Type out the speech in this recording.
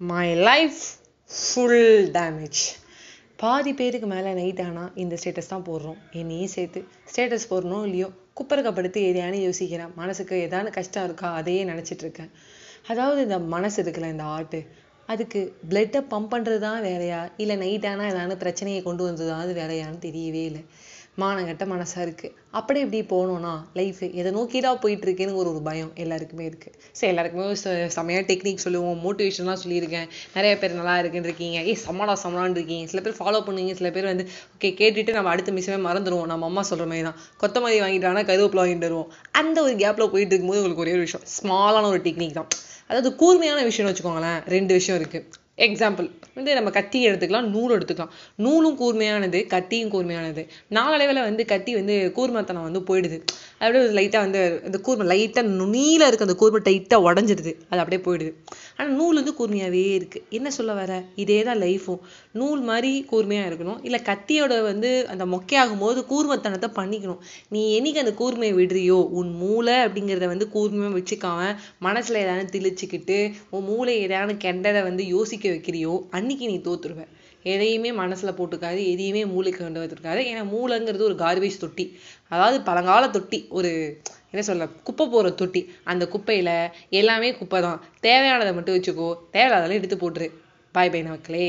My life full damage பாதி பேருக்கு மேலே நைட் ஆனால் இந்த ஸ்டேட்டஸ் தான் போடுறோம். என்னையும் சேர்த்து ஸ்டேட்டஸ் போடணும் இல்லையோ குப்பரக்கப்படுத்து எதையானு யோசிக்கிறேன். மனசுக்கு ஏதானு கஷ்டம் இருக்கா அதையே நினச்சிட்டு இருக்கேன். அதாவது இந்த மனசு இருக்குல்ல இந்த ஆர்ட்டு அதுக்கு பிளட்டை பம்ப் பண்ணுறது தான் வேலையா இல்லை நைட் ஆனால் ஏதாவது பிரச்சனையை கொண்டு வந்தது அது வேலையான்னு தெரியவே இல்லை. மானங்கட்ட மனசாக இருக்குது அப்படி இப்படி போகணுன்னா லைஃப் எதை நோக்கிடா போயிட்டுருக்கேன்னு ஒரு ஒரு பயம் எல்லாருக்குமே இருக்குது சரி எல்லாருக்குமே செம்மையாக டெக்னிக் சொல்லுவோம் மோட்டிவேஷன்லாம் சொல்லியிருக்கேன். நிறைய பேர் நல்லா இருக்குன்னு இருக்கீங்க. ஏய் சம்மடா சம்மடான்னு இருக்கீங்க. சில பேர் ஃபாலோ பண்ணுவீங்க சில பேர் வந்து ஓகே கேட்டுட்டு நம்ம அடுத்த மிஷமே மறந்துடுவோம் நம்ம அம்மா சொல்கிற மாதிரி தான் கொத்தமல்லி வாங்கிட்டானா கருவேப்பில் வாங்கிட்டு வருவோம். அந்த ஒரு கேப்பில் போயிட்டு இருக்கும்போது உங்களுக்கு ஒரே ஒரு விஷயம் ஸ்மாலான ஒரு டெக்னிக் தான். அதாவது கூர்மையான விஷயம்னு வச்சுக்கோங்களேன் ரெண்டு விஷயம் இருக்குது எக்ஸாம்பிள் வந்து நம்ம கத்தி எடுத்துக்கலாம் நூல் எடுத்துக்கலாம். நூலும் கூர்மையானது கத்தியும் கூர்மையானது. நாளடைவில் வந்து கத்தி வந்து கூர்மத்தனம் வந்து போயிடுது. அப்படியே லைட்டாக வந்து இந்த கூர்மை லைட்டாக நுனியில் இருக்க அந்த கூர்மை டைட்டாக உடஞ்சிடுது. அது அப்படியே போயிடுது. ஆனால் நூல் வந்து கூர்மையாகவே இருக்குது என்ன சொல்ல வர? இதே தான் லைஃபும் நூல் மாதிரி கூர்மையாக இருக்கணும். இல்லை கத்தியோட வந்து அந்த மொக்கையாகும் போது கூர்மத்தனத்தை பண்ணிக்கணும். நீ என்னைக்கு அந்த கூர்மையை விடுறியோ உன் மூளை அப்படிங்கிறத வந்து கூர்மையாக வச்சுக்காம மனசில் ஏதாவது திளிச்சுக்கிட்டு உன் மூளை ஏதாவது கெண்டதை வந்து யோசிக்க வைக்கிறியோ அன்னைக்கு நீ தோத்துருவ. எதையுமே மனசுல போட்டுக்காது எதையுமே மூளைக்கு கொண்டு வந்திருக்காது ஏன்னா மூளைங்கிறது ஒரு கார்பேஜ் தொட்டி. அதாவது பழங்கால தொட்டி ஒரு என்ன சொல்ல குப்பை போகிற தொட்டி. அந்த குப்பையில எல்லாமே குப்பை தான் தேவையானதை மட்டும் வச்சுக்கோ. தேவையில்லாதெல்லாம் எடுத்து போட்டுரு. Bye bye நமக்களே